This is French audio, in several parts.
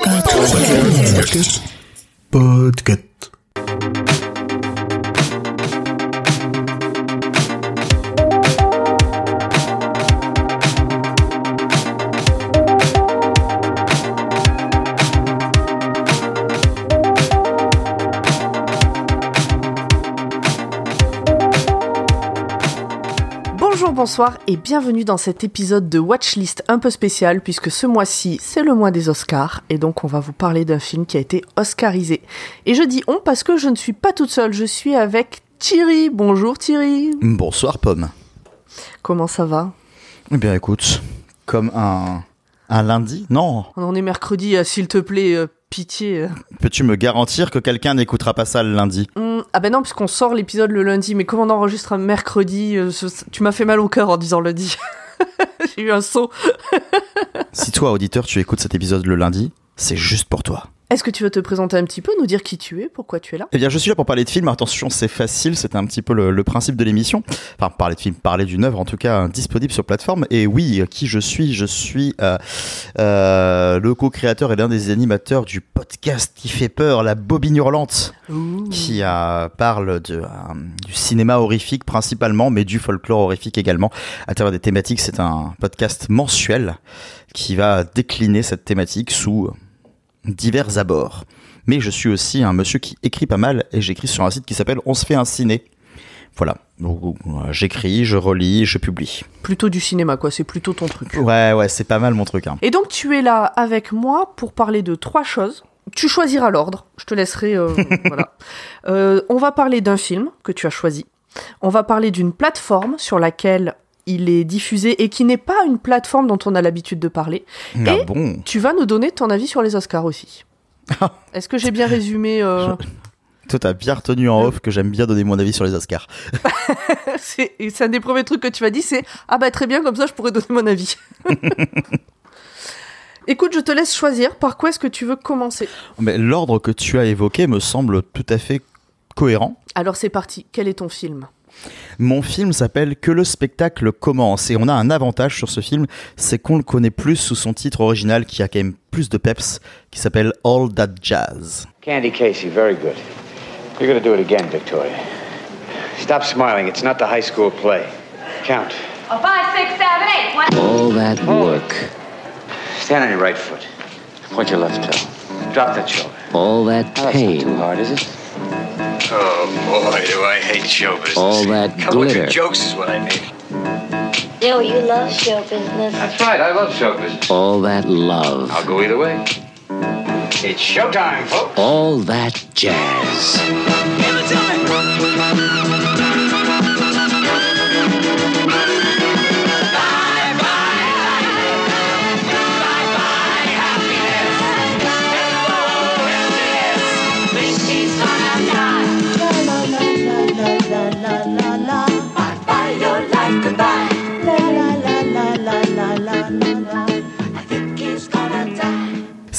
Podcast. Bonjour, bonsoir et bienvenue dans cet épisode de Watchlist un peu spécial puisque ce mois-ci c'est le mois des Oscars et donc on va vous parler d'un film qui a été oscarisé. Et je dis on parce que je ne suis pas toute seule, je suis avec Thierry. Bonjour Thierry. Bonsoir Pomme. Comment ça va? Eh bien écoute, comme un, un lundi Non? On est mercredi, euh, s'il te plaît, euh, pitié. euh. Peux-tu me garantir que quelqu'un n'écoutera pas ça le lundi? Hum, ah ben non, puisqu'on sort l'épisode le lundi, mais comme on enregistre un mercredi, euh, ce- tu m'as fait mal au cœur en disant lundi. J'ai eu un saut. Si toi, auditeur, tu écoutes cet épisode le lundi, c'est juste pour toi. Est-ce que tu veux te présenter un petit peu, nous dire qui tu es, pourquoi tu es là? Eh bien, je suis là pour parler de films. Attention, c'est facile, c'est un petit peu le, le principe de l'émission. Enfin, parler de films, parler d'une œuvre, en tout cas, disponible sur plateforme. Et oui, qui je suis? Je suis euh, euh, le co-créateur et l'un des animateurs du podcast qui fait peur, La Bobine Hurlante. Ouh. qui euh, parle de, du cinéma horrifique principalement, mais du folklore horrifique également. À travers des thématiques, c'est un podcast mensuel qui va décliner cette thématique sous divers abords. Mais je suis aussi un monsieur qui écrit pas mal et j'écris sur un site qui s'appelle On se fait un ciné. Voilà, Donc, euh, j'écris, je relis, je publie. Plutôt du cinéma, quoi, c'est plutôt ton truc. Ouais, ouais, c'est pas mal mon truc. Hein. Et donc tu es là avec moi pour parler de trois choses. Tu choisiras l'ordre, je te laisserai. euh, voilà. Euh, on va parler d'un film que tu as choisi. On va parler d'une plateforme sur laquelle il est diffusé et qui n'est pas une plateforme dont on a l'habitude de parler. Ah Et- bon? Tu vas nous donner ton avis sur les Oscars aussi. Est-ce que j'ai bien résumé euh, Toi, t'as bien retenu en off que j'aime bien donner mon avis sur les Oscars. C'est un des premiers trucs que tu m'as dit, c'est ah bah très bien comme ça je pourrais donner mon avis. Écoute, je te laisse choisir. Par quoi est-ce que tu veux commencer? Mais l'ordre que tu as évoqué me semble tout à fait cohérent. Alors c'est parti. Quel est ton film? Mon film s'appelle Que le spectacle commence et on a un avantage sur ce film, c'est qu'on le connaît plus sous son titre original qui a quand même plus de peps, qui s'appelle All That Jazz. Candy Casey, very good. You're gonna do it again, Victoria. Stop smiling. It's not the high school play. Count. A five, six, seven, eight. One. All that work, Stand on your right foot. Point your left toe. Drop that shoulder. all that Now, that's not too pain, hard, is it? Oh boy, do I hate show business. All that Come with your glitter. jokes is what I need. Joe, you love show business. That's right. I love show business. all that love, I'll go either way. It's showtime, folks. all that jazz.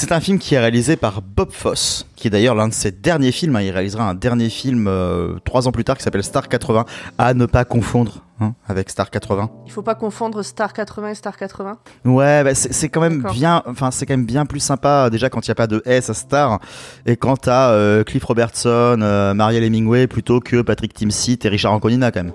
C'est un film qui est réalisé par Bob Fosse, qui est d'ailleurs l'un de ses derniers films. hein. Il réalisera un dernier film euh, trois ans plus tard qui s'appelle Star 80, à ne pas confondre hein, avec Star 80. Il faut pas confondre Star 80 et Star 80. Ouais, bah, c'est quand même bien, enfin c'est quand même bien plus sympa déjà quand il n'y a pas de S à Star et quand t'as euh, Cliff Robertson, euh, Marielle Hemingway plutôt que Patrick Timsit et Richard Anconina quand même.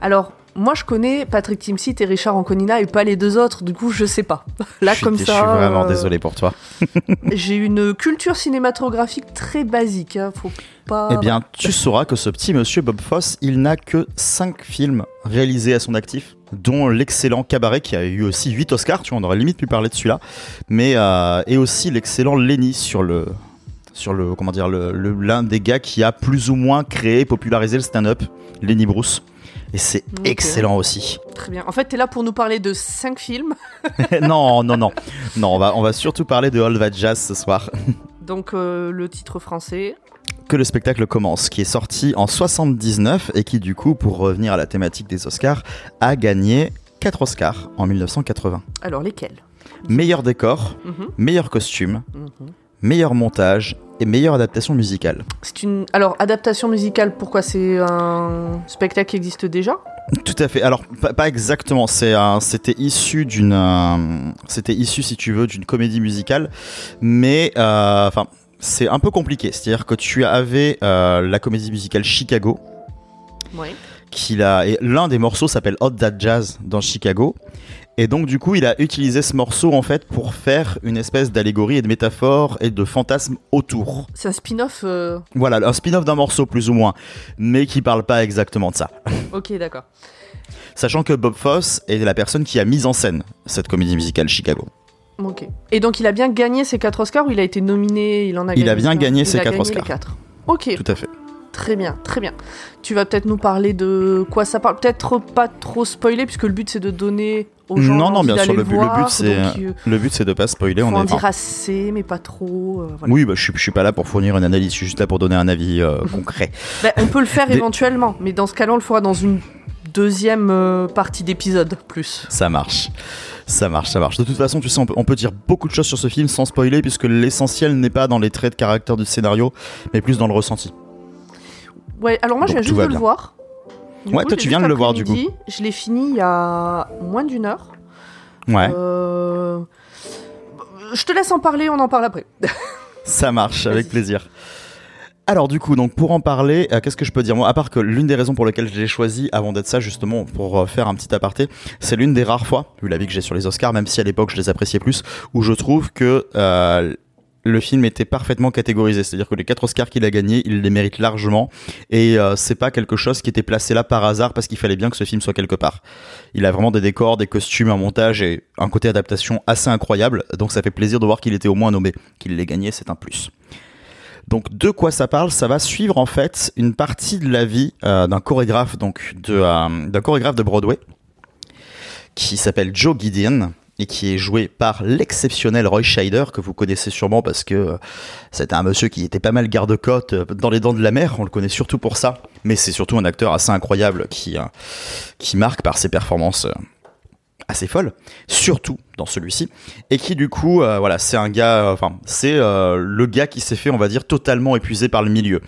Alors, moi je connais Patrick Timsit et Richard Anconina et pas les deux autres, du coup je sais pas. Là je comme je ça. suis vraiment euh, désolé pour toi. J'ai une culture cinématographique très basique, hein, faut pas. Eh bien, tu sauras que ce petit monsieur Bob Fosse, il n'a que 5 films réalisés à son actif, dont l'excellent Cabaret qui a eu aussi 8 Oscars, tu vois, on aurait limite pu parler de celui-là, mais euh, et aussi l'excellent Lenny sur le sur le comment dire le- l'un des gars qui a plus ou moins créé, popularisé le stand-up, Lenny Bruce. Et c'est excellent aussi. Très bien. En fait, t'es là pour nous parler de cinq films. non, non, non. Non, on va, on va surtout parler de All That Jazz ce soir. Donc euh, le titre français. que le spectacle commence, qui est sorti en 79 et qui du coup, pour revenir à la thématique des Oscars, a gagné 4 Oscars en 1980. Alors lesquels? Meilleur décor, Mhm, meilleur costume, mhm. Meilleur montage et meilleure adaptation musicale. C'est une. Alors, adaptation musicale, pourquoi c'est un spectacle qui existe déjà? Tout à fait. Alors, pas, pas exactement. C'est un- c'était issu d'une, euh, c'était issu, si tu veux, d'une comédie musicale, mais euh, enfin, c'est un peu compliqué. C'est-à-dire que tu avais euh, la comédie musicale Chicago, Oui. qu'il a et l'un des morceaux s'appelle Hot That Jazz dans Chicago. Et donc du coup, il a utilisé ce morceau en fait pour faire une espèce d'allégorie et de métaphore et de fantasme autour. C'est un spin-off. euh, Voilà, un spin-off d'un morceau plus ou moins, mais qui parle pas exactement de ça. Ok, d'accord. Sachant que Bob Fosse est la personne qui a mis en scène cette comédie musicale Chicago. Ok. Et donc, il a bien gagné ses 4 Oscars ou il a été nominé Il en a Il gagné a bien gagné ses a quatre gagné Oscars. les quatre. Ok, Tout à fait. Très bien, très bien. Tu vas peut-être nous parler de quoi ça parle. Peut-être pas trop spoiler, puisque le but c'est de donner aux gens. Non, non, bien sûr, le but, le voir, but c'est, donc, euh, le but c'est de pas spoiler. faut On en est. dire assez, mais pas trop. euh, voilà. oui, bah, je suis, je suis pas là pour fournir une analyse. Je suis juste là pour donner un avis euh, concret. Ben, on peut le faire Des- éventuellement, mais dans ce cas-là, on le fera dans une deuxième euh, partie d'épisode plus. Ça marche. Ça marche, ça marche. De toute façon, tu sais, on peut, on peut dire beaucoup de choses sur ce film sans spoiler, puisque l'essentiel n'est pas dans les traits de caractère du scénario, mais plus dans le ressenti. Ouais, alors moi je viens juste de le voir. Du Ouais, coup, toi, tu viens de le voir, du coup. Je l'ai fini il y a moins d'une heure. Ouais, Euh, Je te laisse en parler, on en parle après. ça marche, avec plaisir. Alors du coup, donc pour en parler, euh, qu'est-ce que je peux dire? Moi À part que l'une des raisons pour lesquelles je l'ai choisi, avant d'être ça justement, pour euh, faire un petit aparté, c'est l'une des rares fois, vu la vie que j'ai sur les Oscars, même si à l'époque je les appréciais plus, où je trouve que euh, le film était parfaitement catégorisé. C'est-à-dire que les quatre Oscars qu'il a gagnés, il les mérite largement, et euh, c'est pas quelque chose qui était placé là par hasard parce qu'il fallait bien que ce film soit quelque part. Il a vraiment des décors, des costumes, un montage et un côté adaptation assez incroyable, donc ça fait plaisir de voir qu'il était au moins nommé, qu'il l'ait gagné, c'est un plus. Donc de quoi ça parle? Ça va suivre en fait une partie de la vie euh, d'un chorégraphe donc euh, d'un chorégraphe de Broadway qui s'appelle Joe Gideon et qui est joué par l'exceptionnel Roy Scheider que vous connaissez sûrement parce que euh, c'était un monsieur qui était pas mal garde-côte euh, dans les dents de la mer, on le connaît surtout pour ça, mais c'est surtout un acteur assez incroyable qui euh, qui marque par ses performances assez folles, surtout dans celui-ci, et qui du coup, euh, voilà, c'est un gars, euh, enfin, c'est euh, le gars qui s'est fait, on va dire, totalement épuisé par le milieu.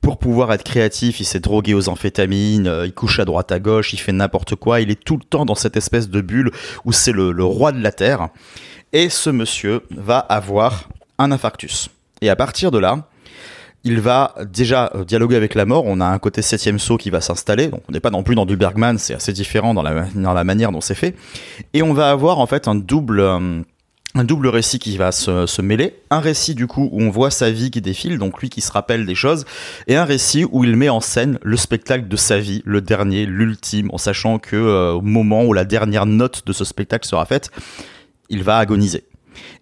Pour pouvoir être créatif, il s'est drogué aux amphétamines, il couche à droite à gauche, il fait n'importe quoi, il est tout le temps dans cette espèce de bulle où c'est le roi de la terre. Et ce monsieur va avoir un infarctus. Et à partir de là, il va déjà euh, dialoguer avec la mort. On a un côté septième saut qui va s'installer. Donc on n'est pas non plus dans du Bergman, c'est assez différent dans la, dans la manière dont c'est fait. Et on va avoir en fait un double, euh, un double récit qui va se, se mêler. Un récit du coup où on voit sa vie qui défile, donc lui qui se rappelle des choses, et un récit où il met en scène le spectacle de sa vie, le dernier, l'ultime, en sachant que euh, au moment où la dernière note de ce spectacle sera faite, il va agoniser.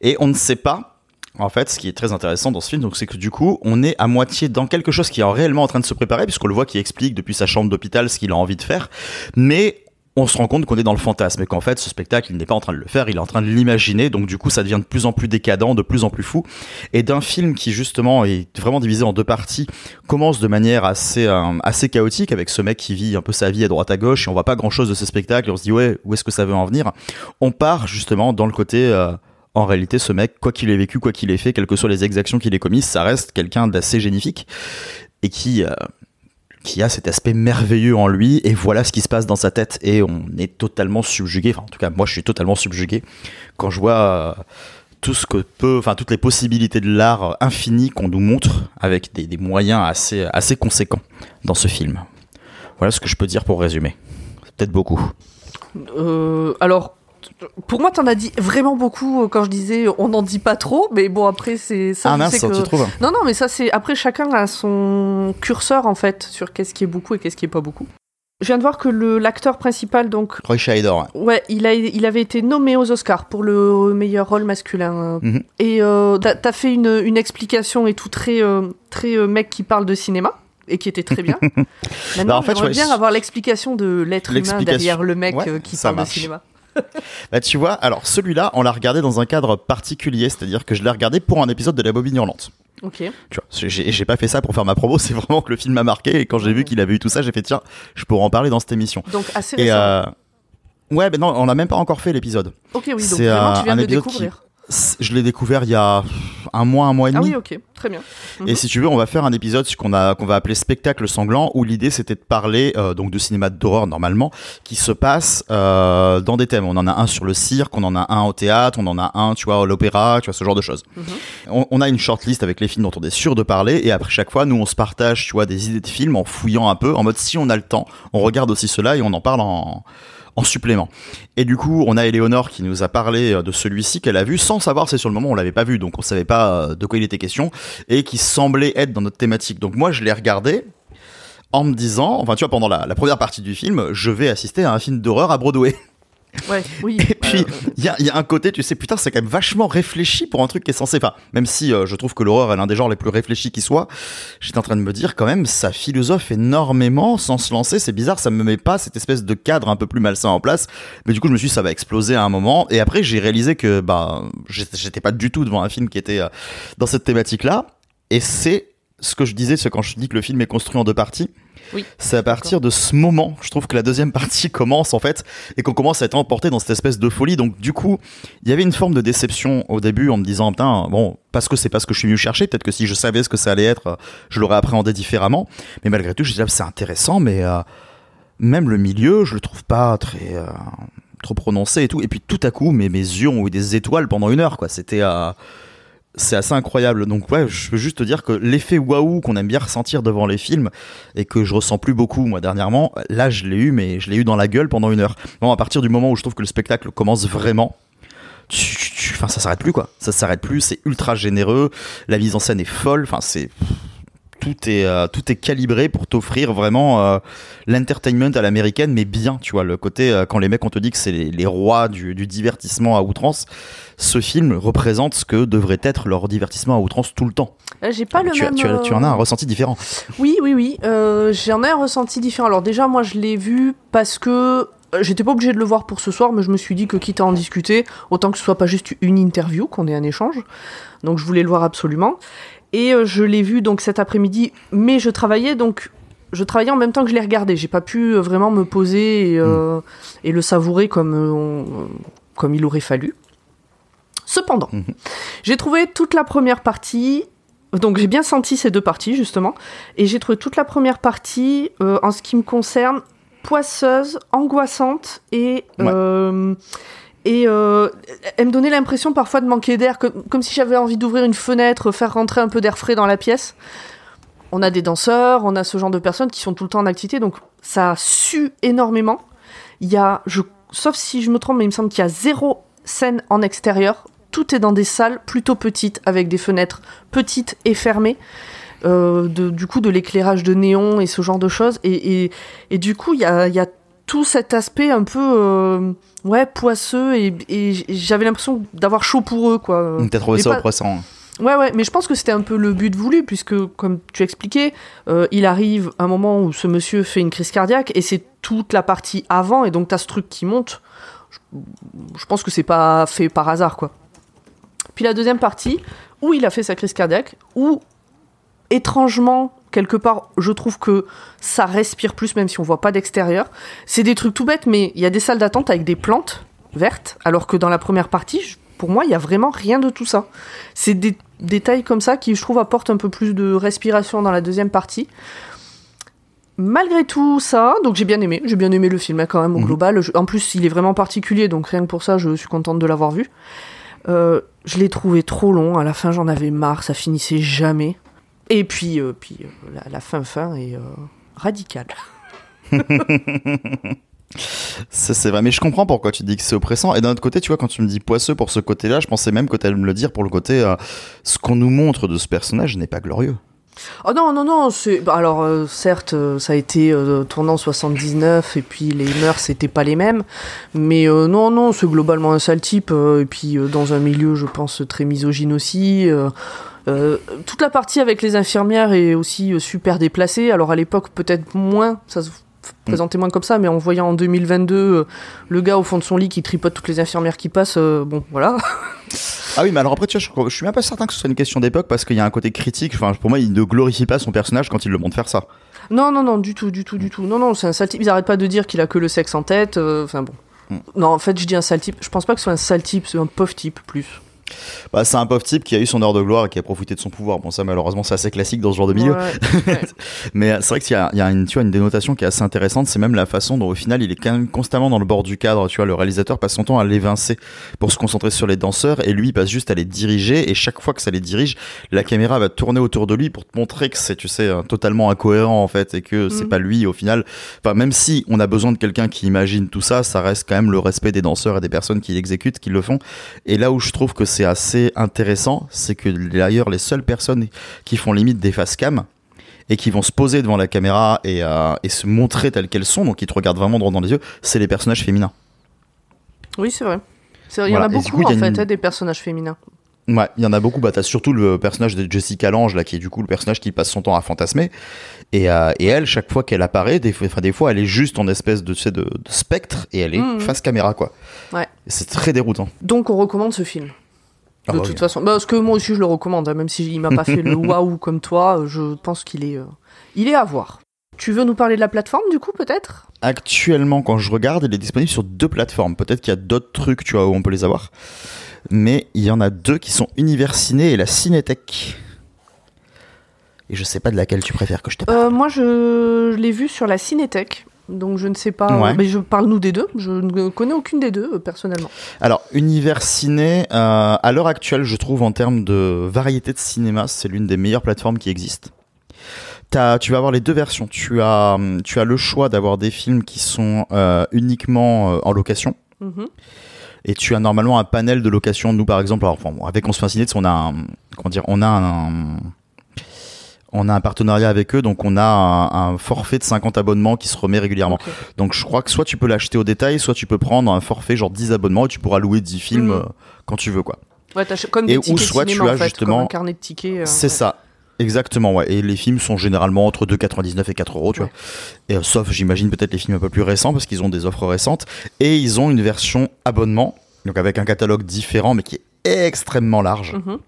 Et on ne sait pas en fait, ce qui est très intéressant dans ce film, c'est que du coup, on est à moitié dans quelque chose qui est réellement en train de se préparer, puisqu'on le voit qui explique depuis sa chambre d'hôpital ce qu'il a envie de faire, mais on se rend compte qu'on est dans le fantasme et qu'en fait, ce spectacle, il n'est pas en train de le faire, il est en train de l'imaginer, donc du coup, ça devient de plus en plus décadent, de plus en plus fou. Et d'un film qui, justement, est vraiment divisé en deux parties, commence de manière assez, euh, assez chaotique avec ce mec qui vit un peu sa vie à droite à gauche et on voit pas grand chose de ce spectacle et on se dit, ouais, où est-ce que ça veut en venir? On part, justement, dans le côté, euh, en réalité, ce mec, quoi qu'il ait vécu, quoi qu'il ait fait, quelles que soient les exactions qu'il ait commises, ça reste quelqu'un d'assez génifique et qui, euh, qui a cet aspect merveilleux en lui. Et voilà ce qui se passe dans sa tête. Et on est totalement subjugué. Enfin, en tout cas, moi, je suis totalement subjugué quand je vois euh, tout ce que peut, enfin, toutes les possibilités de l'art infini qu'on nous montre avec des, moyens assez, assez conséquents dans ce film. Voilà ce que je peux dire pour résumer. C'est peut-être beaucoup. Euh, alors, pour moi, t'en as dit vraiment beaucoup euh, quand je disais on n'en dit pas trop, mais bon, après, c'est ça. ah mince, que- tu trouves Non, non, mais ça, c'est. Après, chacun a son curseur, en fait, sur qu'est-ce qui est beaucoup et qu'est-ce qui est pas beaucoup. Je viens de voir que le- l'acteur principal, donc, Roy Scheider. ouais. il, a, il avait été nommé aux Oscars pour le meilleur rôle masculin. Mhm. Et euh, t'as fait une, une explication et tout très, euh, très euh, mec qui parle de cinéma. Et qui était très bien. Maintenant, Bah, en fait, j'aimerais ouais, bien avoir l'explication de l'être humain derrière le mec Ouais, qui parle marche. de cinéma. Bah tu vois, alors celui-là, on l'a regardé dans un cadre particulier, c'est-à-dire que je l'ai regardé pour un épisode de La Bobine Hurlante. Ok. Tu vois, j'ai j'ai pas fait ça pour faire ma promo, c'est vraiment que le film m'a marqué et quand j'ai vu qu'il avait eu tout ça, j'ai fait tiens, je pourrais en parler dans cette émission. Donc, assez Et récent. euh, ouais, ben non, on n'a même pas encore fait l'épisode. Ok, oui, donc c'est vraiment, tu viens un de le découvrir. Je l'ai découvert il y a un mois, un mois et Ah demi. oui, ok, très bien. Et si tu veux, on va faire un épisode qu'on a qu'on va appeler spectacle sanglant, où l'idée c'était de parler euh, donc de cinéma d'horreur normalement, qui se passe euh, dans des thèmes. On en a un sur le cirque, on en a un au théâtre, on en a un, tu vois, à l'opéra, tu vois, ce genre de choses. on, on a une shortlist avec les films dont on est sûr de parler, et après chaque fois, nous on se partage, tu vois, des idées de films en fouillant un peu, en mode si on a le temps, on regarde aussi cela et on en parle en en supplément. Et du coup, on a Eleonore qui nous a parlé euh, de celui-ci qu'elle a vu sans savoir, c'est sur le moment on l'avait pas vu, donc on savait pas euh, de quoi il était question, et qui semblait être dans notre thématique. Donc moi, je l'ai regardé en me disant, enfin tu vois, pendant la, la première partie du film, je vais assister à un film d'horreur à Broadway. Ouais, oui. Et puis, Euh, il y, y a un côté, tu sais, putain, c'est quand même vachement réfléchi pour un truc qui est censé. Enfin, même si euh, je trouve que l'horreur est l'un des genres les plus réfléchis qui soit, j'étais en train de me dire quand même, ça philosophe énormément sans se lancer. C'est bizarre, ça me met pas cette espèce de cadre un peu plus malsain en place. Mais du coup, je me suis dit, ça va exploser à un moment. Et après, j'ai réalisé que, bah, j'étais j'étais pas du tout devant un film qui était euh, dans cette thématique-là. Et c'est ce que je disais, c'est quand je dis que le film est construit en deux parties. Oui. C'est à partir de ce moment, je trouve que la deuxième partie commence en fait, et qu'on commence à être emporté dans cette espèce de folie. Donc du coup, il y avait une forme de déception au début en me disant, putain, bon, parce que c'est pas ce que je suis venu chercher, peut-être que si je savais ce que ça allait être, je l'aurais appréhendé différemment. Mais malgré tout, je disais, c'est intéressant, mais euh, même le milieu, je le trouve pas très... euh, trop prononcé et tout et puis tout à coup mes, mes yeux ont eu des étoiles pendant une heure quoi c'était euh, c'est assez incroyable. Donc ouais, je veux juste te dire que l'effet waouh qu'on aime bien ressentir devant les films et que je ressens plus beaucoup moi dernièrement, là je l'ai eu mais je l'ai eu dans la gueule pendant une heure. Bon, à partir du moment où je trouve que le spectacle commence vraiment, enfin ça s'arrête plus quoi. Ça s'arrête plus, c'est ultra généreux, la mise en scène est folle, enfin c'est tout est euh, tout est calibré pour t'offrir vraiment euh, l'entertainment à l'américaine mais bien tu vois le côté euh, quand les mecs on te dit que c'est les, les rois du, du divertissement à outrance ce film représente ce que devrait être leur divertissement à outrance tout le temps J'ai pas le tu, même. tu, tu en as un ressenti différent Oui, oui, oui. J'en ai un ressenti différent. Alors déjà, moi, je l'ai vu parce que j'étais pas obligée de le voir pour ce soir, mais je me suis dit que quitte à en discuter, autant que ce soit pas juste une interview, qu'on ait un échange. Donc je voulais le voir absolument. Et euh, je l'ai vu donc cet après-midi, mais je travaillais donc. Je travaillais en même temps que je l'ai regardé. J'ai pas pu euh, vraiment me poser et, euh, et le savourer comme, on- comme il aurait fallu. Cependant, Mhm. j'ai trouvé toute la première partie donc j'ai bien senti ces deux parties justement, et j'ai trouvé toute la première partie, euh, en ce qui me concerne, poisseuse, angoissante et Ouais. euh, et euh, elle me donnait l'impression parfois de manquer d'air, comme, si j'avais envie d'ouvrir une fenêtre, faire rentrer un peu d'air frais dans la pièce. On a des danseurs, on a ce genre de personnes qui sont tout le temps en activité, donc ça sue énormément. Il y a, je, sauf si je me trompe, mais il me semble qu'il y a zéro scène en extérieur. Tout est dans des salles plutôt petites, avec des fenêtres petites et fermées. Euh, du coup, de l'éclairage de néon et ce genre de choses. Et, et, du coup, il y a, y a tout cet aspect un peu euh, ouais, poisseux. Et, et j'avais l'impression d'avoir chaud pour eux. Quoi. t'as trouvé ça pas- oppressant Ouais, ouais, mais je pense que c'était un peu le but voulu, puisque, comme tu expliquais, euh, il arrive un moment où ce monsieur fait une crise cardiaque, et c'est toute la partie avant, et donc t'as ce truc qui monte. Je, je pense que c'est pas fait par hasard, quoi. Puis la deuxième partie, où il a fait sa crise cardiaque, où, étrangement, quelque part, je trouve que ça respire plus, même si on voit pas d'extérieur. C'est des trucs tout bêtes, mais il y a des salles d'attente avec des plantes vertes, alors que dans la première partie, pour moi, il y a vraiment rien de tout ça. C'est des détails comme ça qui, je trouve, apportent un peu plus de respiration dans la deuxième partie. Malgré tout ça, donc j'ai bien aimé, j'ai bien aimé le film hein, quand même au Mhm. global. En plus, il est vraiment particulier, donc rien que pour ça, je suis contente de l'avoir vu. Euh, je l'ai trouvé trop long, à la fin j'en avais marre, ça finissait jamais. Et puis, euh, puis euh, la, la fin fin est euh, radicale. Ça, c'est vrai, mais je comprends pourquoi tu dis que c'est oppressant. Et d'un autre côté, tu vois, quand tu me dis poisseux pour ce côté-là, je pensais même que tu allais me le dire pour le côté ce qu'on nous montre de ce personnage n'est pas glorieux. Oh non, non, non, c'est... bah, alors euh, certes, euh, ça a été euh, tournant en 79, et puis les mœurs, c'était pas les mêmes, mais non, non, c'est globalement un sale type, et puis dans un milieu, je pense, très misogyne aussi. Euh, toute la partie avec les infirmières est aussi euh, super déplacée, alors à l'époque, peut-être moins, ça se présentait moins comme ça, mais en voyant en 2022 euh, le gars au fond de son lit qui tripote toutes les infirmières qui passent, euh, bon, voilà. Ah oui, mais alors après, tu vois, je, je suis même pas certain que ce soit une question d'époque parce qu'il y a un côté critique. Enfin, pour moi, il ne glorifie pas son personnage quand il le montre faire ça. Non, non, non, du tout, du tout, du tout. Non, non, c'est un sale type. Ils arrêtent pas de dire qu'il a que le sexe en tête. Enfin bon. Mm. Non, en fait, je dis un sale type. Je pense pas que ce soit un sale type, c'est un pauvre type plus. Bah, c'est un pauvre type qui a eu son heure de gloire et qui a profité de son pouvoir. Bon, ça, malheureusement, c'est assez classique dans ce genre de milieu. Ouais. Mais euh, c'est vrai qu'il y a, il y a une, tu vois, une dénotation qui est assez intéressante. C'est même la façon dont, au final, il est quand même constamment dans le bord du cadre. Tu vois, le réalisateur passe son temps à l'évincer pour se concentrer sur les danseurs et lui, il passe juste à les diriger. Et chaque fois que ça les dirige, la caméra va tourner autour de lui pour te montrer que c'est, tu sais, euh, totalement incohérent, en fait, et que c'est Mhm. pas lui, au final. Enfin, même si on a besoin de quelqu'un qui imagine tout ça, ça reste quand même le respect des danseurs et des personnes qui l'exécutent, qui le font. Et là où je trouve que c'est assez intéressant, c'est que d'ailleurs les seules personnes qui font limite des face cam et qui vont se poser devant la caméra et, euh, et se montrer telles qu'elles sont, donc qui te regardent vraiment droit dans les yeux, c'est les personnages féminins. Oui, c'est vrai. C'est- Il y en a beaucoup coup, a en fait, une- hein, des personnages féminins. Ouais, il y en a beaucoup. Bah, t'as surtout le personnage de Jessica Lange, là, qui est du coup le personnage qui passe son temps à fantasmer. Et, euh, et elle, chaque fois qu'elle apparaît, des fois, des fois, elle est juste en espèce de, tu sais, de, de spectre et elle est Mhm. face caméra, quoi. Ouais. C'est très déroutant. Donc on recommande ce film. Ah de bah toute oui. façon, Bah, parce que moi aussi je le recommande, hein, même s'il m'a pas fait le waouh comme toi, je pense qu'il est, euh, il est à voir. Tu veux nous parler de la plateforme du coup peut-être? Actuellement, quand je regarde, il est disponible sur deux plateformes. Peut-être qu'il y a d'autres trucs, tu vois, où on peut les avoir. Mais il y en a deux qui sont Univers Ciné et la Cinétech. Et je sais pas de laquelle tu préfères que je te parle. Euh, Moi je, je l'ai vu sur la Cinétech, donc je ne sais pas. Ouais. mais je parle nous des deux. Je ne connais aucune des deux euh, personnellement. Alors, Univers Ciné, euh, à l'heure actuelle, je trouve en termes de variété de cinéma, c'est l'une des meilleures plateformes qui existent. Tu vas avoir les deux versions. Tu as, hum, tu as le choix d'avoir des films qui sont euh, uniquement euh, en location. Mhm. Et tu as normalement un panel de location. Nous, par exemple, alors, enfin, bon, avec On se fait on a un, comment dire, on a un, on a un partenariat avec eux, donc on a un, un forfait de 50 abonnements qui se remet régulièrement. Donc je crois que soit tu peux l'acheter au détail, soit tu peux prendre un forfait genre 10 abonnements et tu pourras louer 10 films Mhm. euh, quand tu veux quoi. Ouais, comme Et des où tickets soit cinéma tu as en fait, justement- comme un carnet de tickets. euh, C'est ouais. ça. Exactement, ouais. Et les films sont généralement entre 2,99 et 4 euros, tu Ouais. vois. Et, euh, sauf, j'imagine, peut-être les films un peu plus récents parce qu'ils ont des offres récentes. Et ils ont une version abonnement, donc avec un catalogue différent mais qui est extrêmement large. Mhm.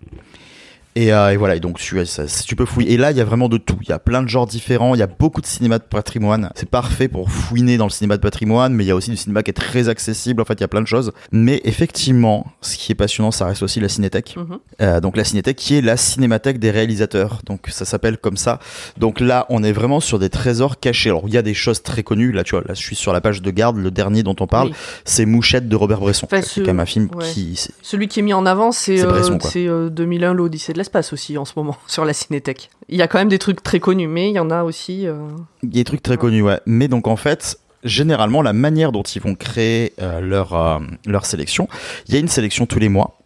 Et, euh, et voilà, et donc tu, ça- tu peux fouiller. Et là, il y a vraiment de tout. Il y a plein de genres différents. Il y a beaucoup de cinéma de patrimoine. C'est parfait pour fouiner dans le cinéma de patrimoine, mais il y a aussi du cinéma qui est très accessible. En fait, il y a plein de choses. Mais effectivement, ce qui est passionnant, ça reste aussi la cinétech. Mhm. Euh, donc la cinétech qui est la cinémathèque des réalisateurs. Donc ça s'appelle comme ça. Donc là, on est vraiment sur des trésors cachés. Alors il y a des choses très connues. Là, tu vois, là, je suis sur la page de garde. Le dernier dont on parle, Oui. c'est Mouchette de Robert Bresson. Enfin, c'est ce- quand même un film ouais. qui. Celui qui est mis en avant, c'est euh, Bresson, c'est, euh, 2001, l'Odyssée de l'espace aussi en ce moment sur la Cinétech. Il y a quand même des trucs très connus, mais il y en a aussi. euh, Il y a des trucs très connus, ouais. Mais donc en fait, généralement, la manière dont ils vont créer euh, leur, euh, leur sélection, il y a une sélection tous les mois.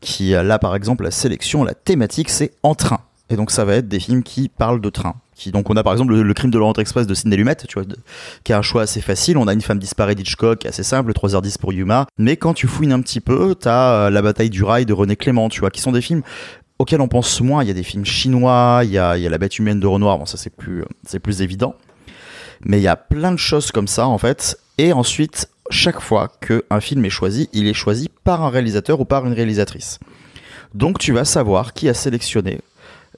Qui, euh, là, par exemple, la sélection, la thématique, c'est en train. Et donc ça va être des films qui parlent de train. Donc on a par exemple le, crime de l'Orient Express de Sidney Lumet, tu qui a un choix assez facile. On a une femme disparue d'Hitchcock, assez simple, 3h10 pour Yuma. Mais quand tu fouines un petit peu, t'as euh, la bataille du rail de René Clément, tu vois, qui sont des films auxquels on pense moins. Il y a des films chinois, il y a, La bête humaine de Renoir, bon ça plus, euh, c'est plus évident. Mais il y a plein de choses comme ça en fait. Et ensuite, chaque fois qu'un film est choisi, il est choisi par un réalisateur ou par une réalisatrice. Donc tu vas savoir qui a sélectionné.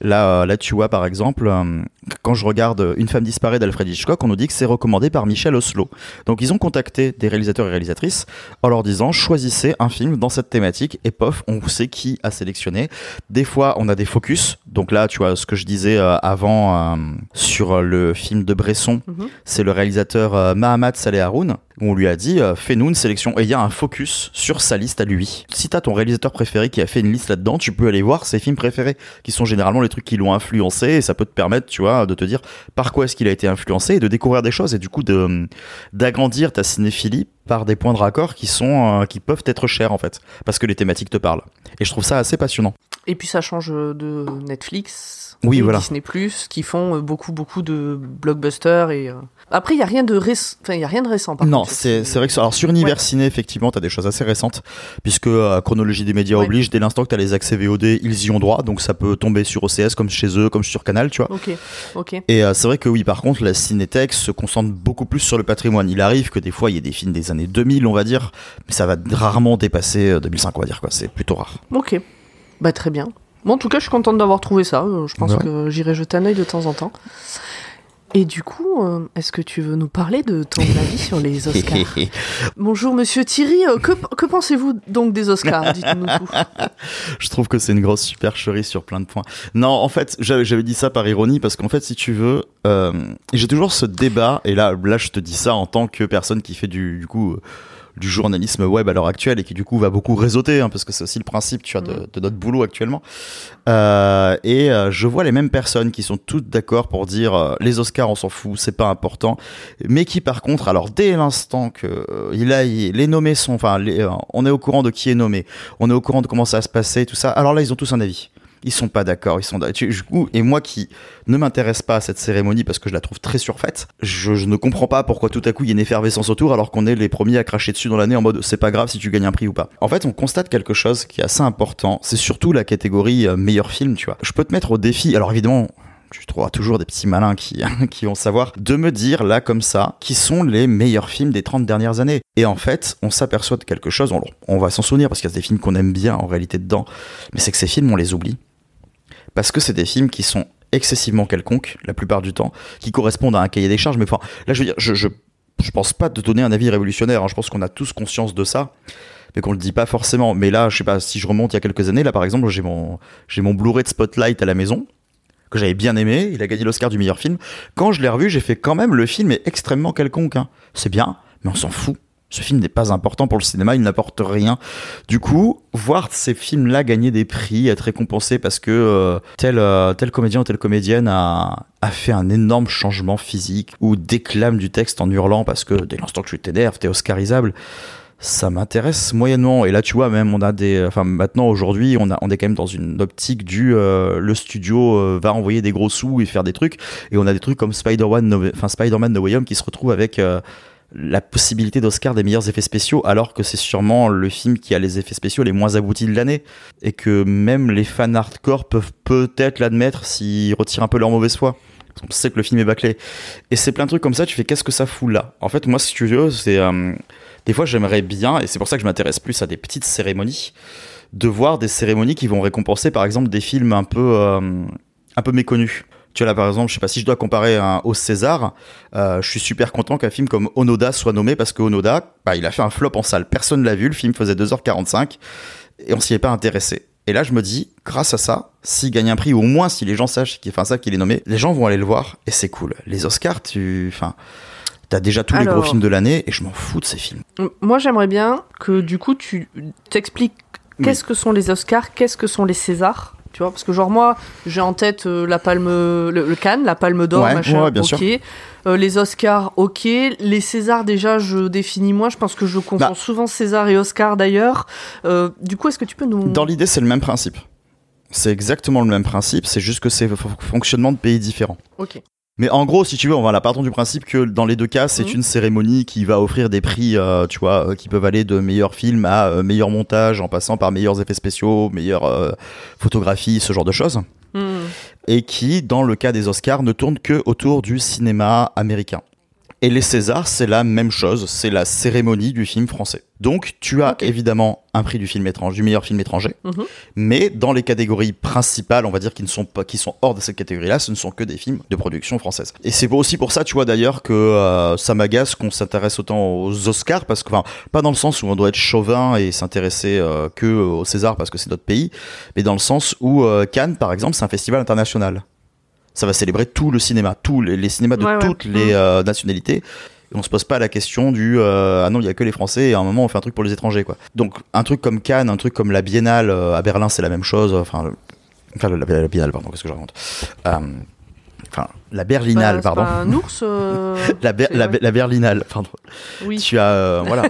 Là, euh, là tu vois par exemple, euh, quand je regarde Une femme disparue d'Alfred Hitchcock, on nous dit que c'est recommandé par Michel Oslo. Donc ils ont contacté des réalisateurs et réalisatrices en leur disant choisissez un film dans cette thématique et pof, on sait qui a sélectionné. Des fois, on a des focus. Donc là, tu vois, ce que je disais euh, avant euh, sur euh, le film de Bresson, Mhm. c'est le réalisateur euh, Mahamat Saleh Haroun, où on lui a dit euh, fais-nous une sélection. Et il y a un focus sur sa liste à lui. Si t'as ton réalisateur préféré qui a fait une liste là-dedans, tu peux aller voir ses films préférés, qui sont généralement les trucs qui l'ont influencé, et ça peut te permettre, tu vois, de te dire par quoi est-ce qu'il a été influencé et de découvrir des choses, et du coup de d'agrandir ta cinéphilie par des points de raccord qui sont euh, qui peuvent être chers en fait, parce que les thématiques te parlent. Et je trouve ça assez passionnant. Et puis ça change de Netflix. Oui, voilà. Disney Plus, qui font euh, beaucoup, beaucoup de blockbusters. Et, euh, Après, il n'y a, rien de réc- enfin, y a rien de récent. Par non, c'est vrai que alors sur Univers Ciné effectivement t'as des choses assez récentes puisque euh, chronologie des médias Ouais. oblige dès l'instant que t'as les accès VOD ils y ont droit donc ça peut tomber sur OCS comme chez eux comme sur Canal tu vois. Ok, ok. Et euh, c'est vrai que oui, par contre, la Cinétech se concentre beaucoup plus sur le patrimoine. Il arrive que des fois, il y ait des films des années 2000, on va dire, mais ça va rarement dépasser euh, 2005, on va dire, quoi. C'est plutôt rare. Ok. Bah, très bien. Bon, en tout cas, je suis contente d'avoir trouvé ça. Euh, Je pense Ouais. que j'irai jeter un œil de temps en temps. Et du coup, euh, est-ce que tu veux nous parler de ton avis sur les Oscars? Bonjour Monsieur Thierry, euh, que, que pensez-vous donc des Oscars? Dites-nous tout. Je trouve que c'est une grosse supercherie sur plein de points. Non, en fait, j'avais dit ça par ironie parce qu'en fait, si tu veux, euh, j'ai toujours ce débat et là, là, je te dis ça en tant que personne qui fait du, du coup du journalisme web à l'heure actuelle et qui du coup va beaucoup réseauter hein, parce que c'est aussi le principe tu vois de, de notre boulot actuellement. Euh, et euh, je vois les mêmes personnes qui sont toutes d'accord pour dire euh, les Oscars on s'en fout c'est pas important. Mais qui par contre alors dès l'instant que il a il- les nommés sont enfin on est au courant de qui est nommé. On est au courant de comment ça va se passer tout ça. Alors là ils ont tous un avis ils sont pas d'accord, ils sont et moi qui ne m'intéresse pas à cette cérémonie parce que je la trouve très surfaite, je, ne comprends pas pourquoi tout à coup il y a une effervescence autour alors qu'on est les premiers à cracher dessus dans l'année en mode c'est pas grave si tu gagnes un prix ou pas. En fait, on constate quelque chose qui est assez important, c'est surtout la catégorie euh, meilleur film, tu vois. Je peux te mettre au défi, alors évidemment tu trouveras toujours des petits malins qui, qui vont savoir, de me dire là comme ça, qui sont les meilleurs films des 30 dernières années. Et en fait, on s'aperçoit de quelque chose, on va s'en souvenir parce qu'il y a des films qu'on aime bien en réalité dedans, mais c'est que ces films, on les oublie. Parce que c'est des films qui sont excessivement quelconques, la plupart du temps, qui correspondent à un cahier des charges, mais enfin, là je veux dire, je, je, je pense pas de donner un avis révolutionnaire, hein. je pense qu'on a tous conscience de ça, mais qu'on le dit pas forcément. Mais là, je sais pas, si je remonte il y a quelques années, là par exemple, j'ai mon, mon Blu-ray de Spotlight à la maison, que j'avais bien aimé, il a gagné l'Oscar du meilleur film. Quand je l'ai revu, j'ai fait quand même, le film est extrêmement quelconque. hein. C'est bien, mais on s'en fout. Ce film n'est pas important pour le cinéma, il n'apporte rien. Du coup, voir ces films-là gagner des prix, être récompensés parce que euh, tel, euh, tel comédien ou telle comédienne a, a fait un énorme changement physique ou déclame du texte en hurlant parce que dès l'instant que tu t'énerves, t'es oscarisable, ça m'intéresse moyennement. Et là, tu vois, même on a des, enfin maintenant aujourd'hui, on a, on est quand même dans une optique du euh, le studio euh, va envoyer des gros sous et faire des trucs. Et on a des trucs comme Spider-Man, No- Spider-Man No Way Home qui se retrouve avec euh, la possibilité d'Oscar des meilleurs effets spéciaux, alors que c'est sûrement le film qui a les effets spéciaux les moins aboutis de l'année, et que même les fans hardcore peuvent peut-être l'admettre s'ils retirent un peu leur mauvaise foi. On sait que le film est bâclé. Et c'est plein de trucs comme ça, tu fais qu'est-ce que ça fout là? En fait, moi, si tu veux, c'est. euh, des fois, j'aimerais bien, et c'est pour ça que je m'intéresse plus à des petites cérémonies, de voir des cérémonies qui vont récompenser, par exemple, des films un peu, euh, un peu méconnus. Tu vois, là, par exemple, je sais pas si je dois comparer un, au César, euh, je suis super content qu'un film comme Onoda soit nommé parce que Onoda, bah, il a fait un flop en salle. Personne l'a vu, le film faisait 2h45 et on s'y est pas intéressé. Et là, je me dis, grâce à ça, s'il gagne un prix, ou au moins si les gens sachent qu'il enfin, ça qu'il est nommé, les gens vont aller le voir et c'est cool. Les Oscars, tu, enfin, t'as déjà tous les gros films de l'année et je m'en fous de ces films. Moi, j'aimerais bien que du coup, tu t'expliques qu'est-ce que sont les Oscars, qu'est-ce que sont les Césars. Tu vois, parce que genre moi, j'ai en tête euh, la palme, le, le Cannes, la palme d'or, Ouais, machin, ouais, bien ok. sûr. Euh, les Oscars, ok. Les Césars, déjà, je définis moi. Je pense que je confonds Bah. souvent César et Oscar d'ailleurs. Euh, du coup, est-ce que tu peux nous... Dans l'idée, c'est le même principe. C'est exactement le même principe, c'est juste que c'est fonctionnement de pays différents. Ok. Mais en gros, si tu veux, on va là, partons du principe que dans les deux cas, c'est Mhm. une cérémonie qui va offrir des prix, euh, tu vois, euh, qui peuvent aller de meilleurs films à euh, meilleur montage, en passant par meilleurs effets spéciaux, meilleure euh, photographie, ce genre de choses. Hmm. Et qui, dans le cas des Oscars, ne tourne que autour du cinéma américain. Et les Césars, c'est la même chose, c'est la cérémonie du film français. Donc, tu as évidemment un prix du film étranger, du meilleur film étranger, Mhm. mais dans les catégories principales, on va dire qui ne sont pas, qui sont hors de cette catégorie-là, ce ne sont que des films de production française. Et c'est aussi pour ça, tu vois d'ailleurs que euh, ça m'agace qu'on s'intéresse autant aux Oscars, parce que, enfin, pas dans le sens où on doit être chauvin et s'intéresser euh, que aux Césars parce que c'est notre pays, mais dans le sens où euh, Cannes, par exemple, c'est un festival international. Ça va célébrer tout le cinéma, tous les, les cinémas de Ouais, ouais. toutes les Mhm. euh, nationalités. Et on se pose pas la question du euh, ah non il y a que les Français et à un moment on fait un truc pour les étrangers quoi. Donc un truc comme Cannes, un truc comme la Biennale euh, à Berlin c'est la même chose. Enfin, enfin la, la Biennale pardon qu'est-ce que je raconte? Enfin la Berlinale Bah, pardon. pas un ours La, Ber- la, Berlinale pardon. Oui. Tu as voilà.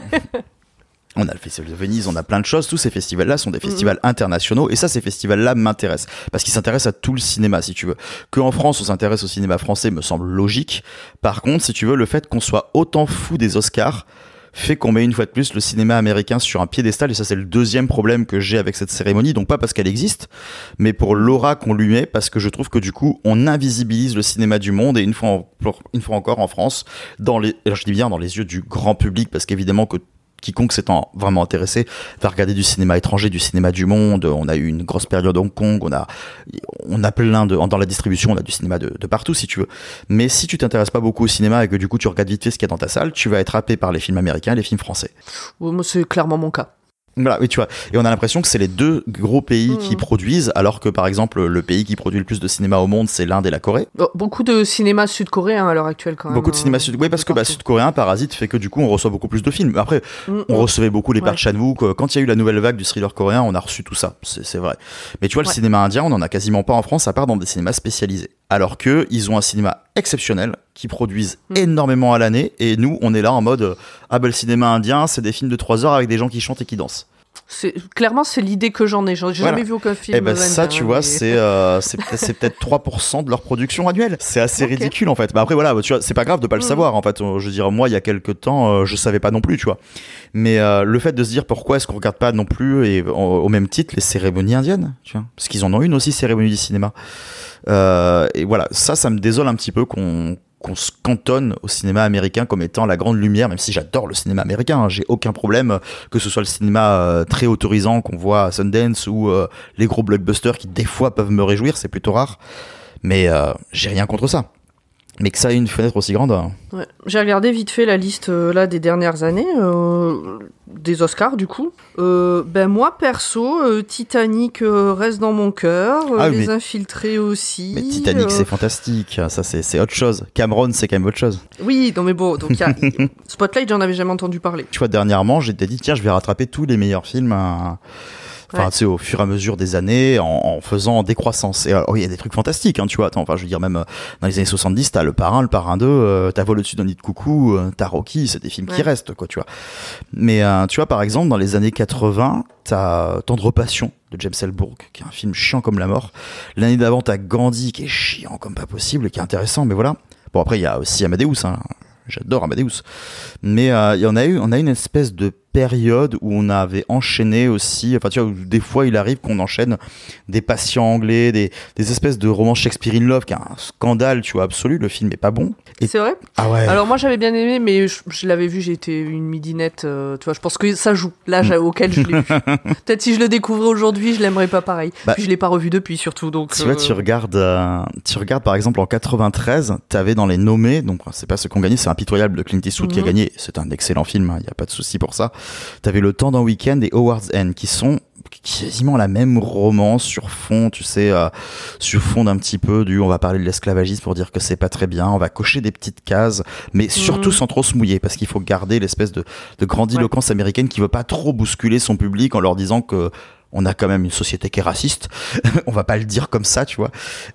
On a le Festival de Venise, on a plein de choses. Tous ces festivals-là sont des festivals internationaux. Et ça, ces festivals-là m'intéressent. Parce qu'ils s'intéressent à tout le cinéma, si tu veux. Qu'en France, on s'intéresse au cinéma français me semble logique. Par contre, si tu veux, le fait qu'on soit autant fou des Oscars fait qu'on met une fois de plus le cinéma américain sur un piédestal. Et ça, c'est le deuxième problème que j'ai avec cette cérémonie. Donc, pas parce qu'elle existe, mais pour l'aura qu'on lui met, parce que je trouve que du coup, on invisibilise le cinéma du monde. Et une fois, en- une fois encore en France, dans les, alors je dis bien dans les yeux du grand public, parce qu'évidemment que quiconque s'étant vraiment intéressé va regarder du cinéma étranger, du cinéma du monde. On a eu une grosse période à Hong Kong, on a, on a plein de, dans la distribution, on a du cinéma de, partout si tu veux. Mais si tu t'intéresses pas beaucoup au cinéma et que du coup tu regardes vite fait ce qu'il y a dans ta salle, tu vas être happé par les films américains et les films français. Moi, c'est clairement mon cas. Voilà, oui, tu vois. Et on a l'impression que c'est les deux gros pays qui Mhm. produisent, alors que par exemple, le pays qui produit le plus de cinéma au monde, c'est l'Inde et la Corée. Beaucoup de cinéma sud-coréen à l'heure actuelle, quand même. Beaucoup de cinéma euh, sud. Oui, parce que bah, sud-coréen, Parasite fait que du coup, on reçoit beaucoup plus de films. Après, Mm, on mm. recevait beaucoup les Ouais. parts de Chan-wook. euh, Quand il y a eu la nouvelle vague du thriller coréen, on a reçu tout ça. C'est vrai. Mais tu vois, le cinéma indien, on en a quasiment pas en France, à part dans des cinémas spécialisés. Alors que ils ont un cinéma exceptionnel, qui produisent Mm. énormément à l'année, et nous, on est là en mode, euh, ah ben le cinéma indien, c'est des films de 3 heures avec des gens qui chantent et qui dansent. C'est clairement c'est l'idée que j'en ai. J'ai Voilà. jamais vu aucun film. Et ben ça, tu vois, mais- c'est euh, peut-être 3% de leur production annuelle. C'est assez ridicule en fait. Mais après voilà, tu vois, c'est pas grave de pas le Mhm. savoir en fait. Euh, Je veux dire, moi, il y a quelques temps, euh, je savais pas non plus, tu vois. Mais euh, le fait de se dire pourquoi est-ce qu'on regarde pas non plus et au, au même titre les cérémonies indiennes, tu vois, parce qu'ils en ont une aussi cérémonie du cinéma. Euh, et voilà, ça, ça me désole un petit peu qu'on qu'on se cantonne au cinéma américain comme étant la grande lumière, même si j'adore le cinéma américain, hein, j'ai aucun problème euh, que ce soit le cinéma euh, très autorisant qu'on voit à Sundance ou euh, les gros blockbusters qui des fois peuvent me réjouir, c'est plutôt rare, mais j'ai rien contre ça. Mais que ça ait une fenêtre aussi grande, euh, Ouais. J'ai regardé vite fait la liste euh, là des dernières années euh, des Oscars du coup. Euh, ben moi perso, Titanic reste dans mon cœur, Ah, Les mais- Infiltrés aussi. mais Titanic c'est fantastique, ça c'est autre chose. Cameron c'est quand même autre chose. Oui, non mais bon, donc y a Spotlight, j'en avais jamais entendu parler. Tu vois, dernièrement, j'étais dit, tiens, je vais rattraper tous les meilleurs films. euh, Enfin, Ouais. tu sais, au fur et à mesure des années, en, en faisant décroissance. Et alors, il y a des trucs fantastiques, hein, tu vois. Attends, enfin, je veux dire, même euh, dans les années 70, t'as Le Parrain, Le Parrain 2, euh, t'as Vol au-dessus d'un nid de coucou, euh, t'as Rocky, c'est des films qui restent, quoi, tu vois. Mais, euh, tu vois, par exemple, dans les années 80, t'as Tendre Passion de James Ellsberg, qui est un film chiant comme la mort. L'année d'avant, t'as Gandhi, qui est chiant comme pas possible, et qui est intéressant, mais voilà. Bon, après, il y a aussi Amadeus, hein. J'adore Amadeus. Mais euh, il y en a eu, on a eu une espèce de période où on avait enchaîné aussi, enfin tu vois, des fois il arrive qu'on enchaîne des patients anglais, des, des espèces de romans Shakespeare in Love, qui est un scandale, tu vois, absolu, le film est pas bon. Et- C'est vrai? Ah ouais. Alors moi j'avais bien aimé, mais je, je l'avais vu, j'étais une midinette, euh, tu vois, je pense que ça joue l'âge auquel je l'ai vu. Peut-être si je le découvrais aujourd'hui, je l'aimerais pas pareil. Bah, Puis je l'ai pas revu depuis surtout, donc... Tu vois, euh, tu regardes, euh, tu regardes par exemple en 93, t'avais dans les nommés, donc c'est pas ceux qui ont gagné, c'est Impitoyable de Clint Eastwood qui a Mhm. gagné, c'est un excellent film, il y a pas de souci pour ça. T'avais Le Temps d'un week-end et Howard's End qui sont quasiment la même romance sur fond, tu sais, euh, sur fond d'un petit peu du on va parler de l'esclavagisme pour dire que c'est pas très bien, on va cocher des petites cases, mais surtout Mhm. sans trop se mouiller parce qu'il faut garder l'espèce de, de grandiloquence américaine qui veut pas trop bousculer son public en leur disant que on a quand même une société qui est raciste, on va pas le dire comme ça, tu vois.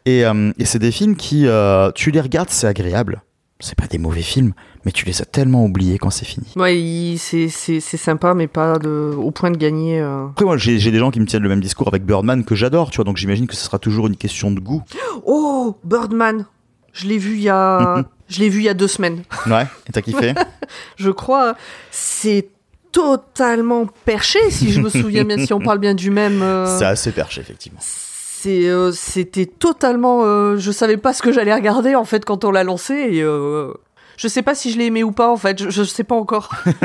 Et, euh, et c'est des films qui, euh, tu les regardes, c'est agréable. C'est pas des mauvais films, mais tu les as tellement oubliés quand c'est fini. Ouais, c'est sympa, mais pas de, au point de gagner. euh. Après, moi, j'ai j'ai des gens qui me tiennent le même discours avec Birdman que j'adore, tu vois, donc j'imagine que ce sera toujours une question de goût. Oh, Birdman Je l'ai vu il y a... je l'ai vu il y a deux semaines. Ouais, et t'as kiffé? Je crois. C'est totalement perché, si je me souviens bien, si on parle bien du même... euh, C'est assez perché, effectivement. C'est, euh, c'était totalement. euh, je savais pas ce que j'allais regarder en fait quand on l'a lancé et euh, je sais pas si je l'ai aimé ou pas en fait. Je, je sais pas encore.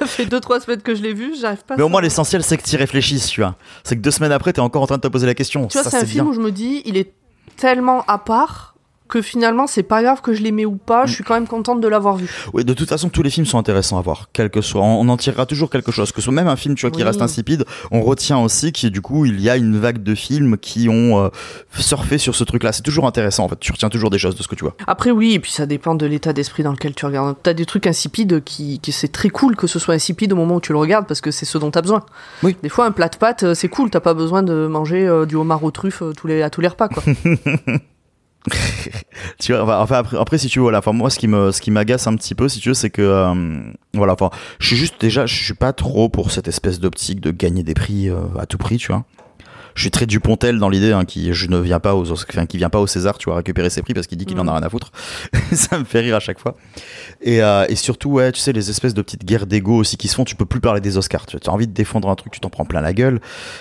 Ça fait deux trois semaines que je l'ai vu, j'arrive pas. Mais au moins, l'essentiel, c'est que tu réfléchisses, tu vois. C'est que deux semaines après, t'es encore en train de te poser la question. Tu vois, c'est un film bien. où je me dis, il est tellement à part que finalement c'est pas grave que je l'aimais ou pas. Je suis quand même contente de l'avoir vu. Oui, de toute façon, tous les films sont intéressants à voir, quel que soit. On en tirera toujours quelque chose. Que ce soit même un film, tu vois, qui reste insipide, on retient aussi qu'il du coup, il y a une vague de films qui ont euh, surfé sur ce truc-là. C'est toujours intéressant, en fait. Tu retiens toujours des choses de ce que tu vois. Après oui, et puis ça dépend de l'état d'esprit dans lequel tu regardes. T'as des trucs insipides qui, qui c'est très cool que ce soit insipide au moment où tu le regardes parce que c'est ce dont t'as besoin. Oui. Des fois un plat de pâtes euh, c'est cool, t'as pas besoin de manger euh, du homard aux truffes euh, tous les, à tous les repas quoi. Tu vois, enfin, enfin, après, après, si tu veux, voilà, enfin, moi, ce qui me, ce qui m'agace un petit peu, si tu veux, c'est que, euh, voilà, enfin, je suis juste, déjà, je suis pas trop pour cette espèce d'optique de gagner des prix euh, à tout prix, tu vois. Je suis très Dupontel dans l'idée, hein, qui je ne viens pas aux, enfin, qui vient pas au César, tu vois, récupérer ses prix parce qu'il dit qu'il en a rien à foutre. ça me fait rire à chaque fois. Et, euh, et surtout, ouais, tu sais, les espèces de petites guerres d'ego aussi qui se font. Tu peux plus parler des Oscars. Tu as envie de défendre un truc, tu t'en prends plein la gueule.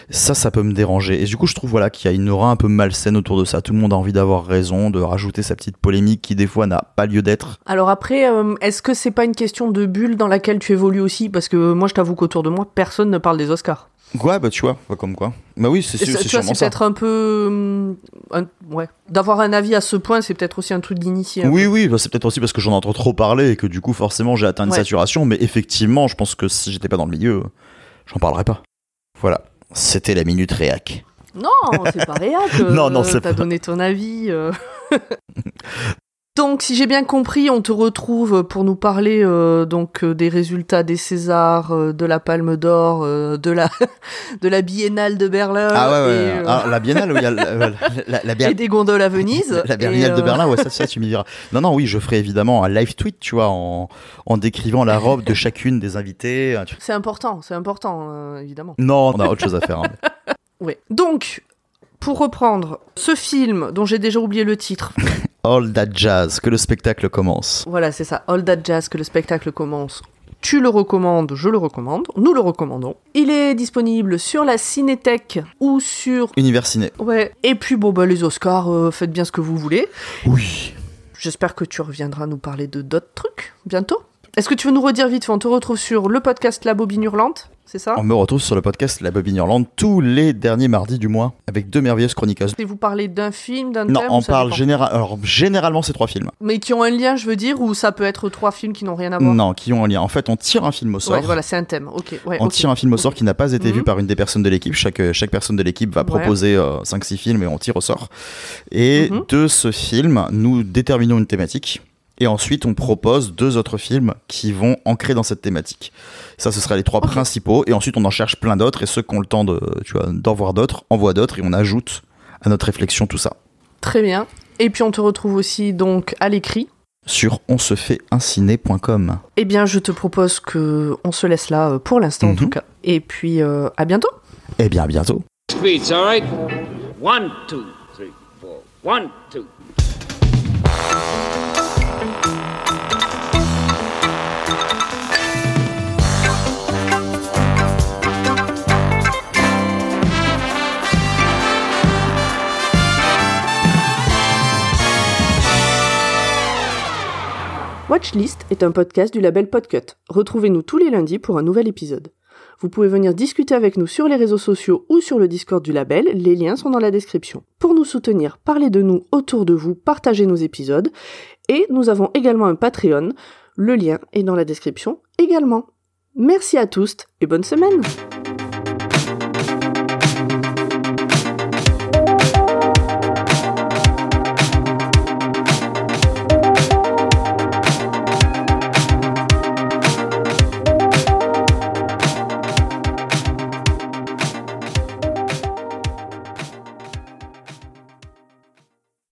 Ça, ça peut me déranger. Et du coup, je trouve voilà qu'il y a une aura un peu malsaine autour de ça. Tout le monde a envie d'avoir raison, de rajouter sa petite polémique qui des fois n'a pas lieu d'être. Alors après, euh, est-ce que c'est pas une question de bulle dans laquelle tu évolues aussi? Parce que moi, je t'avoue qu'autour de moi, personne ne parle des Oscars. Ouais, bah tu vois, comme quoi. Bah oui, c'est Et c'est c'est peut-être un peu, hum, un- ouais, d'avoir un avis à ce point, c'est peut-être aussi un truc d'initié. Oui, oui, bah, c'est peut-être aussi parce que j'en entends trop parler et que du coup, forcément, j'ai atteint une Ouais. saturation. Mais effectivement, je pense que si j'étais pas dans le milieu, j'en parlerais pas. Voilà. C'était la minute réac. Non, c'est pas réac. euh, Non, non, c'est T'as pas- donné ton avis. euh. Donc, si j'ai bien compris, on te retrouve pour nous parler euh, donc euh, des résultats des Césars, euh, de la Palme d'Or, euh, de la de la Biennale de Berlin Ah ouais, ouais. et, ouais. euh, Ah, la biennale, où il y a la, la, la- la biennale- et des gondoles à Venise. La Berlinale de euh, Berlin, ouais, ça, ça, tu m'y diras. Non, non, oui, je ferai évidemment un live tweet, tu vois, en, en décrivant la robe de chacune des invités. C'est important, c'est important, euh, évidemment. Non, on a autre chose à faire. hein. Ouais. Donc, pour reprendre ce film dont j'ai déjà oublié le titre, All that jazz, que le spectacle commence. voilà, c'est ça, All That Jazz, que le spectacle commence. Tu le recommandes, je le recommande, nous le recommandons. Il est disponible sur la Cinétech ou sur. Univers ciné. Ouais. Et puis, bon, bah, les Oscars, euh, faites bien ce que vous voulez. Oui. J'espère que tu reviendras nous parler de d'autres trucs bientôt. Est-ce que tu veux nous redire vite fait? On te retrouve sur le podcast La Bobine Hurlante, c'est ça On me retrouve sur le podcast La Bobine Irlande tous les derniers mardis du mois avec deux merveilleuses chroniqueuses. Et vous parlez d'un film, d'un Non, thème on parle général. Alors, généralement, c'est trois films. Mais qui ont un lien, je veux dire, ou ça peut être trois films qui n'ont rien à voir Non, qui ont un lien. En fait, on tire un film au sort. Ouais, voilà, c'est un thème. Ok. Ouais, On tire un film au sort qui n'a pas été vu Mhm. par une des personnes de l'équipe. Chaque, euh, chaque personne de l'équipe va Ouais. proposer 5-6 films et on tire au sort. Et Mhm. de ce film, nous déterminons une thématique. Et ensuite, on propose deux autres films qui vont ancrer dans cette thématique. Ça, ce sera les trois principaux. Et ensuite, on en cherche plein d'autres. Et ceux qui ont le temps de, tu vois, d'en voir d'autres, envoient d'autres. Et on ajoute à notre réflexion tout ça. Très bien. Et puis on te retrouve aussi donc à l'écrit. Sur onsefaitunciné.com. Eh bien, je te propose que on se laisse là euh, pour l'instant en Mhm. tout cas. Et puis euh, à bientôt. Eh bien, à bientôt. Speeds, all right? One, two, three, four. One, two. Watchlist est un podcast du label Podcut. Retrouvez-nous tous les lundis pour un nouvel épisode. Vous pouvez venir discuter avec nous sur les réseaux sociaux ou sur le Discord du label, les liens sont dans la description. Pour nous soutenir, parlez de nous autour de vous, partagez nos épisodes, et nous avons également un Patreon, le lien est dans la description également. Merci à tous et bonne semaine